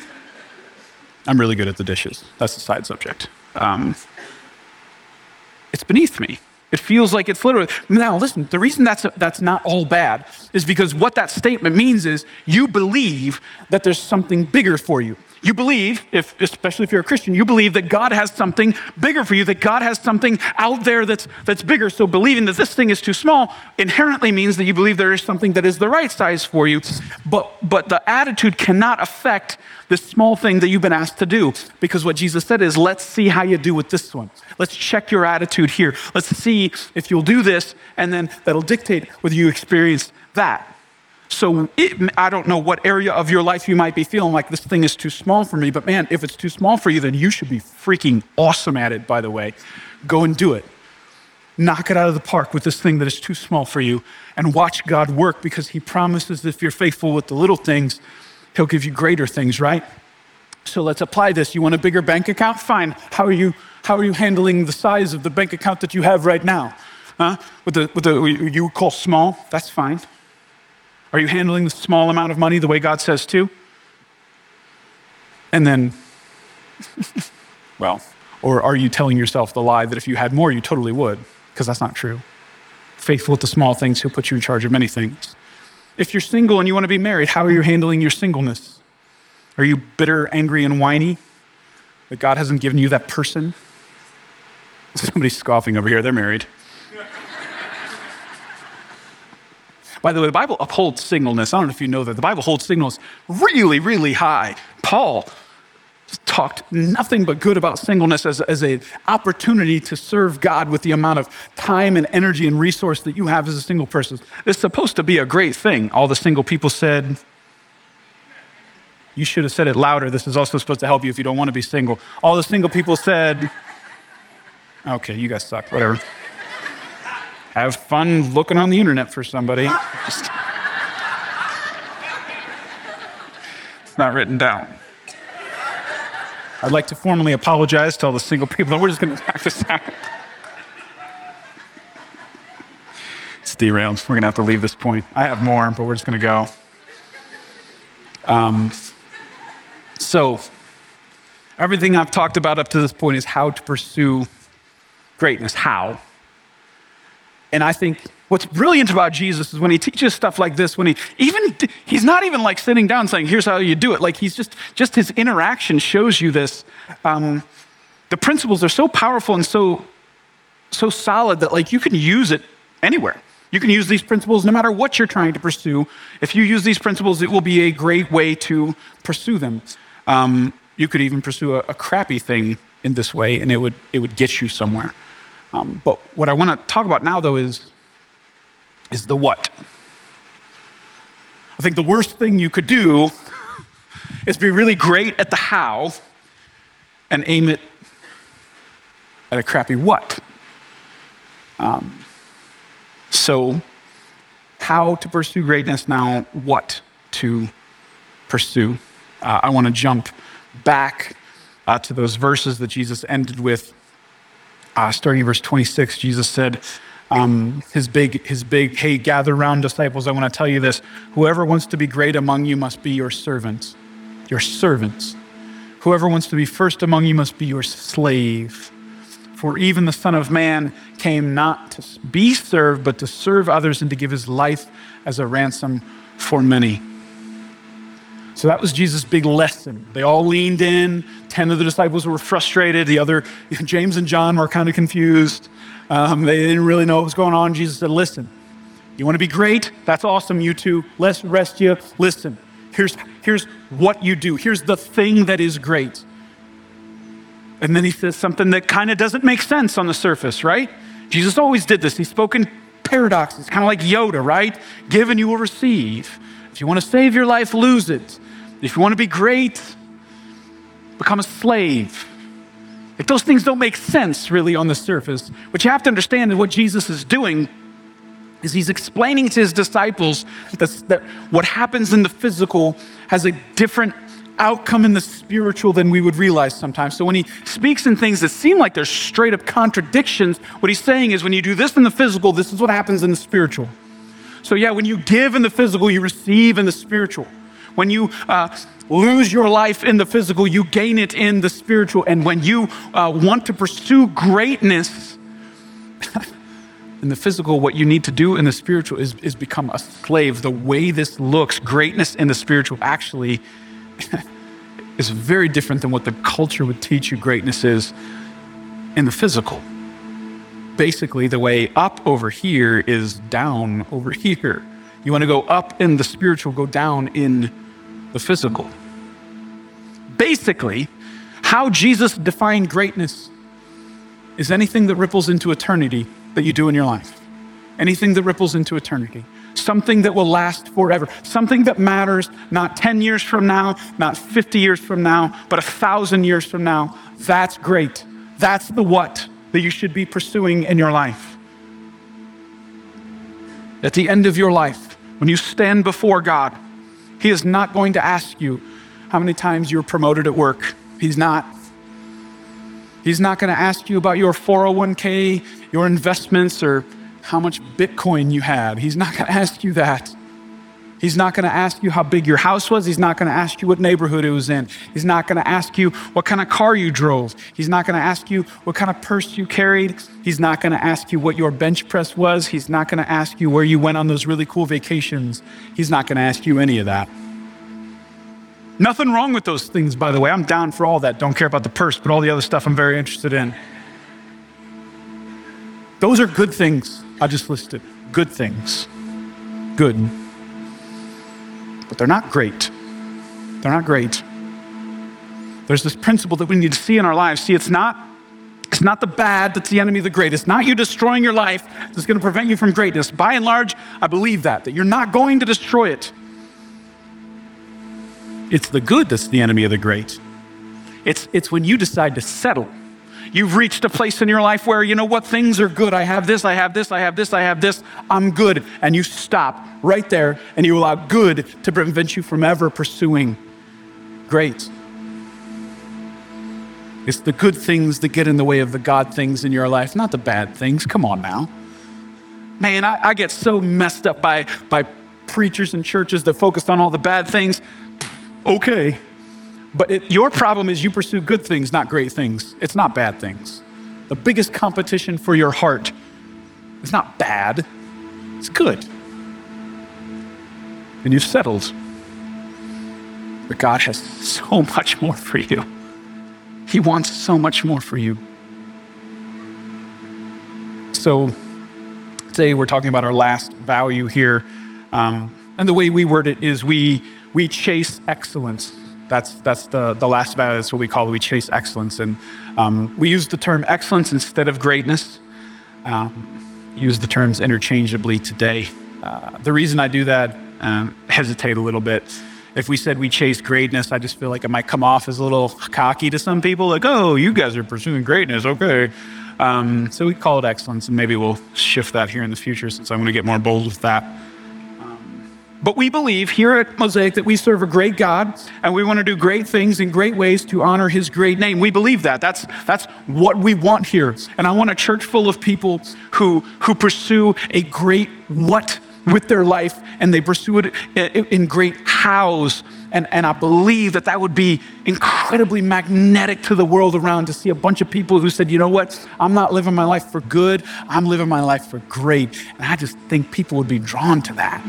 I'm really good at the dishes. That's a side subject. Um, it's beneath me. It feels like it's literally. Now, listen, the reason that's, that's not all bad is because what that statement means is you believe that there's something bigger for you. You believe, if, especially if you're a Christian, you believe that God has something bigger for you, that God has something out there that's, that's bigger. So believing that this thing is too small inherently means that you believe there is something that is the right size for you. But, but the attitude cannot affect this small thing that you've been asked to do. Because what Jesus said is, let's see how you do with this one. Let's check your attitude here. Let's see if you'll do this, and then that'll dictate whether you experience that. So it, I don't know what area of your life you might be feeling like this thing is too small for me, but man, if it's too small for you, then you should be freaking awesome at it, by the way. Go and do it. Knock it out of the park with this thing that is too small for you and watch God work because He promises if you're faithful with the little things, He'll give you greater things, right? So let's apply this. You want a bigger bank account? Fine. How are you, how are you handling the size of the bank account that you have right now? Huh? With the, with the you call small? That's fine. Are you handling the small amount of money the way God says to? And then, well, or are you telling yourself the lie that if you had more, you totally would? Because that's not true. Faithful with the small things, He'll put you in charge of many things. If you're single and you want to be married, how are you handling your singleness? Are you bitter, angry, and whiny that God hasn't given you that person? Somebody's scoffing over here, they're married. By the way, the Bible upholds singleness. I don't know if you know that. The Bible holds singleness really, really high. Paul talked nothing but good about singleness as, as an opportunity to serve God with the amount of time and energy and resource that you have as a single person. It's supposed to be a great thing. All the single people said, you should have said it louder. This is also supposed to help you if you don't want to be single. All the single people said, okay, you guys suck, whatever have fun looking on the internet for somebody. It's not written down. I'd like to formally apologize to all the single people. We're just going to knock this out. It's derailed. We're going to have to leave this point. I have more, but we're just going to go. Um, so, everything I've talked about up to this point is how to pursue greatness. How? And I think what's brilliant about Jesus is when he teaches stuff like this, when he even, he's not even like sitting down saying, here's how you do it. Like he's just, just his interaction shows you this. Um, the principles are so powerful and so, so solid that like you can use it anywhere. You can use these principles no matter what you're trying to pursue. If you use these principles, it will be a great way to pursue them. Um, you could even pursue a, a crappy thing in this way, and it would, it would get you somewhere. Um, but what I want to talk about now, though, is, is the what. I think the worst thing you could do is be really great at the how and aim it at a crappy what. Um, so, how to pursue greatness now, what to pursue. Uh, I want to jump back uh, to those verses that Jesus ended with uh, starting verse 26, Jesus said, um, his big, his big, hey, gather round disciples. I want to tell you this. Whoever wants to be great among you must be your servants. Your servants. Whoever wants to be first among you must be your slave. For even the Son of Man came not to be served, but to serve others and to give his life as a ransom for many. So that was Jesus' big lesson. They all leaned in. Ten of the disciples were frustrated. The other, James and John, were kind of confused. Um, they didn't really know what was going on. Jesus said, Listen, You want to be great? That's awesome, you two. Let's rest you. Listen, here's, here's what you do. Here's the thing that is great. And then he says something that kind of doesn't make sense on the surface, right? Jesus always did this. He spoke in paradoxes, kind of like Yoda, right? Give and you will receive. If you want to save your life, lose it. If you want to be great, become a slave. If those things don't make sense really on the surface, what you have to understand is what Jesus is doing is he's explaining to his disciples that, that what happens in the physical has a different outcome in the spiritual than we would realize sometimes. So when he speaks in things that seem like they're straight up contradictions, what he's saying is when you do this in the physical, this is what happens in the spiritual. So, yeah, when you give in the physical, you receive in the spiritual. When you uh, lose your life in the physical, you gain it in the spiritual. And when you uh, want to pursue greatness in the physical, what you need to do in the spiritual is, is become a slave. The way this looks, greatness in the spiritual actually is very different than what the culture would teach you greatness is in the physical. Basically, the way up over here is down over here. You want to go up in the spiritual, go down in the physical. Basically, how Jesus defined greatness is anything that ripples into eternity that you do in your life. Anything that ripples into eternity something that will last forever, something that matters not 10 years from now, not 50 years from now, but a thousand years from now. That's great. That's the what that you should be pursuing in your life. At the end of your life, when you stand before God, He is not going to ask you how many times you were promoted at work. He's not. He's not going to ask you about your 401k, your investments, or how much Bitcoin you had. He's not going to ask you that. He's not going to ask you how big your house was. He's not going to ask you what neighborhood it was in. He's not going to ask you what kind of car you drove. He's not going to ask you what kind of purse you carried. He's not going to ask you what your bench press was. He's not going to ask you where you went on those really cool vacations. He's not going to ask you any of that. Nothing wrong with those things, by the way. I'm down for all that. Don't care about the purse, but all the other stuff I'm very interested in. Those are good things. I just listed good things. Good. But they're not great. They're not great. There's this principle that we need to see in our lives. See, it's not it's not the bad that's the enemy of the great. It's not you destroying your life that's going to prevent you from greatness. By and large, I believe that, that you're not going to destroy it. It's the good that's the enemy of the great. It's, it's when you decide to settle You've reached a place in your life where, you know what, things are good. I have this, I have this, I have this, I have this. I'm good. And you stop right there and you allow good to prevent you from ever pursuing great. It's the good things that get in the way of the God things in your life, not the bad things. Come on now. Man, I, I get so messed up by, by preachers and churches that focus on all the bad things. Okay, but it, your problem is you pursue good things, not great things. It's not bad things. The biggest competition for your heart is not bad, it's good. And you've settled. But God has so much more for you. He wants so much more for you. So, today we're talking about our last value here. Um, and the way we word it is we, we chase excellence. That's, that's the, the last value. That's what we call. We chase excellence. And um, we use the term excellence instead of greatness. Um, use the terms interchangeably today. Uh, the reason I do that, um, hesitate a little bit. If we said we chase greatness, I just feel like it might come off as a little cocky to some people, like, oh, you guys are pursuing greatness, okay. Um, so we call it excellence, and maybe we'll shift that here in the future since I'm going to get more bold with that. But we believe here at Mosaic that we serve a great God and we want to do great things in great ways to honor his great name. We believe that. That's, that's what we want here. And I want a church full of people who, who pursue a great what with their life and they pursue it in great hows. And, and I believe that that would be incredibly magnetic to the world around to see a bunch of people who said, you know what, I'm not living my life for good, I'm living my life for great. And I just think people would be drawn to that.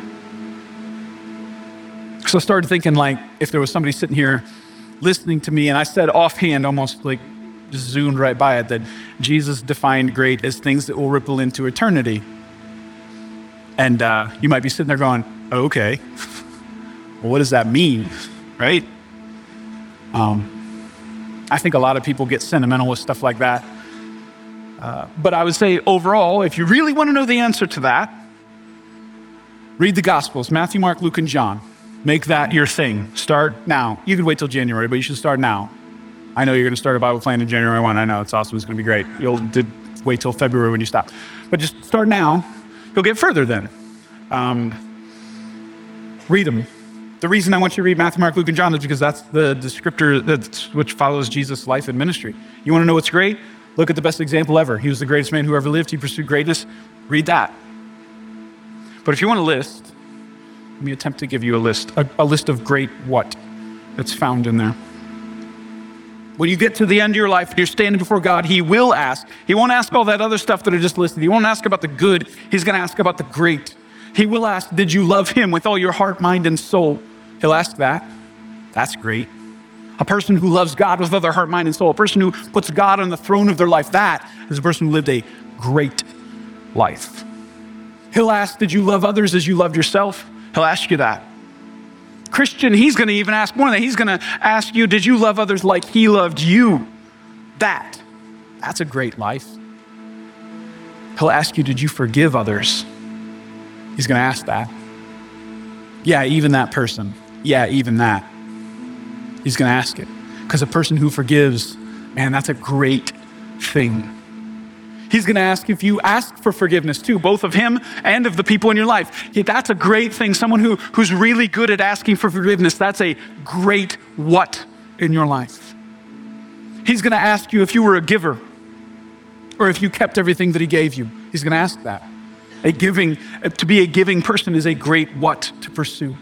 So I started thinking, like, if there was somebody sitting here listening to me, and I said offhand, almost like just zoomed right by it, that Jesus defined great as things that will ripple into eternity. And uh, you might be sitting there going, okay, well, what does that mean? Right? Um, I think a lot of people get sentimental with stuff like that. Uh, but I would say overall, if you really want to know the answer to that, read the Gospels Matthew, Mark, Luke, and John. Make that your thing. Start now. You could wait till January, but you should start now. I know you're going to start a Bible plan in January 1. I know it's awesome. It's going to be great. You'll wait till February when you stop. But just start now. You'll get further then. Um, read them. The reason I want you to read Matthew, Mark, Luke, and John is because that's the descriptor that's, which follows Jesus' life and ministry. You want to know what's great? Look at the best example ever. He was the greatest man who ever lived. He pursued greatness. Read that. But if you want a list, let me attempt to give you a list, a, a list of great what that's found in there. When you get to the end of your life and you're standing before God, He will ask. He won't ask all that other stuff that I just listed. He won't ask about the good. He's going to ask about the great. He will ask, Did you love Him with all your heart, mind, and soul? He'll ask that. That's great. A person who loves God with all their heart, mind, and soul, a person who puts God on the throne of their life, that is a person who lived a great life. He'll ask, Did you love others as you loved yourself? He'll ask you that. Christian, he's going to even ask more than that. He's going to ask you, Did you love others like he loved you? That, that's a great life. He'll ask you, Did you forgive others? He's going to ask that. Yeah, even that person. Yeah, even that. He's going to ask it. Because a person who forgives, man, that's a great thing. He's going to ask if you ask for forgiveness too, both of him and of the people in your life. That's a great thing. Someone who, who's really good at asking for forgiveness, that's a great what in your life. He's going to ask you if you were a giver or if you kept everything that he gave you. He's going to ask that. A giving, to be a giving person is a great what to pursue.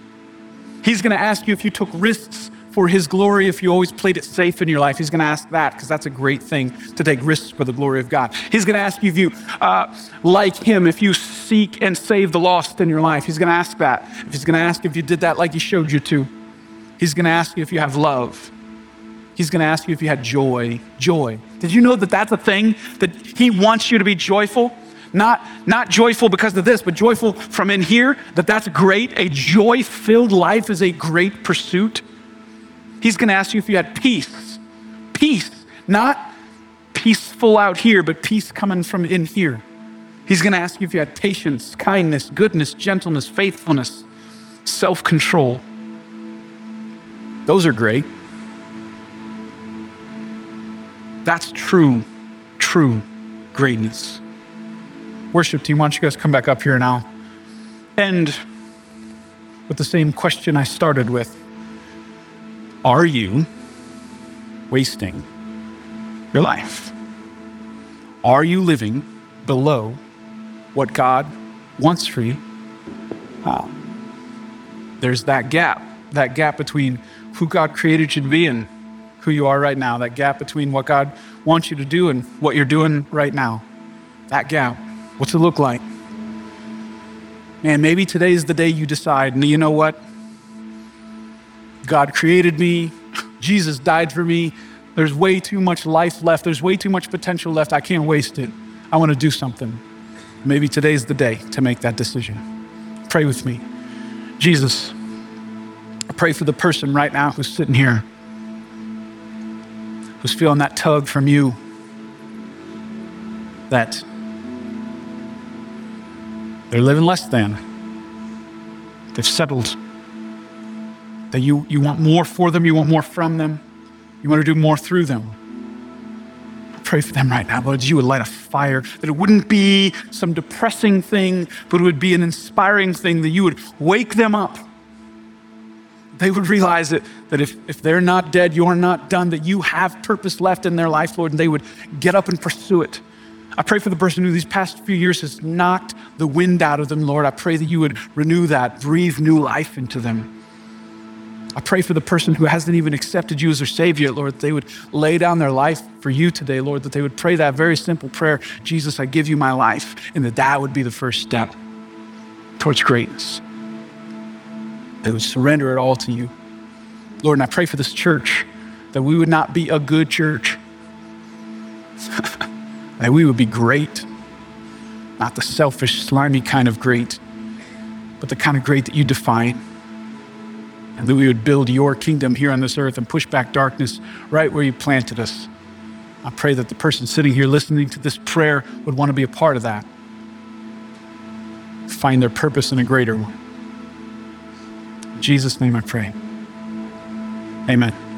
He's going to ask you if you took risks for his glory if you always played it safe in your life. He's going to ask that because that's a great thing to take risks for the glory of God. He's going to ask you if you, uh, like him, if you seek and save the lost in your life. He's going to ask that. He's going to ask if you did that like he showed you to. He's going to ask you if you have love. He's going to ask you if you had joy. Joy. Did you know that that's a thing that he wants you to be joyful? Not, not joyful because of this, but joyful from in here, that that's great. A joy filled life is a great pursuit. He's going to ask you if you had peace. Peace, not peaceful out here, but peace coming from in here. He's going to ask you if you had patience, kindness, goodness, gentleness, faithfulness, self control. Those are great. That's true, true greatness. Worship team, why don't you guys come back up here now? And with the same question I started with are you wasting your life? Are you living below what God wants for you? Uh, there's that gap, that gap between who God created you to be and who you are right now, that gap between what God wants you to do and what you're doing right now. That gap. What's it look like? Man, maybe today is the day you decide, you know what? God created me. Jesus died for me. There's way too much life left. There's way too much potential left. I can't waste it. I want to do something. Maybe today's the day to make that decision. Pray with me. Jesus, I pray for the person right now who's sitting here, who's feeling that tug from you, that they're living less than. They've settled that you, you want more for them, you want more from them, you want to do more through them. Pray for them right now, Lord, you would light a fire, that it wouldn't be some depressing thing, but it would be an inspiring thing, that you would wake them up. They would realize that, that if, if they're not dead, you're not done, that you have purpose left in their life, Lord, and they would get up and pursue it. I pray for the person who these past few years has knocked the wind out of them, Lord. I pray that you would renew that, breathe new life into them. I pray for the person who hasn't even accepted you as their Savior, Lord, that they would lay down their life for you today, Lord, that they would pray that very simple prayer Jesus, I give you my life, and that that would be the first step towards greatness. They would surrender it all to you. Lord, and I pray for this church that we would not be a good church, that we would be great, not the selfish, slimy kind of great, but the kind of great that you define. And that we would build your kingdom here on this earth and push back darkness right where you planted us. I pray that the person sitting here listening to this prayer would want to be a part of that. Find their purpose in a greater one. In Jesus' name I pray. Amen.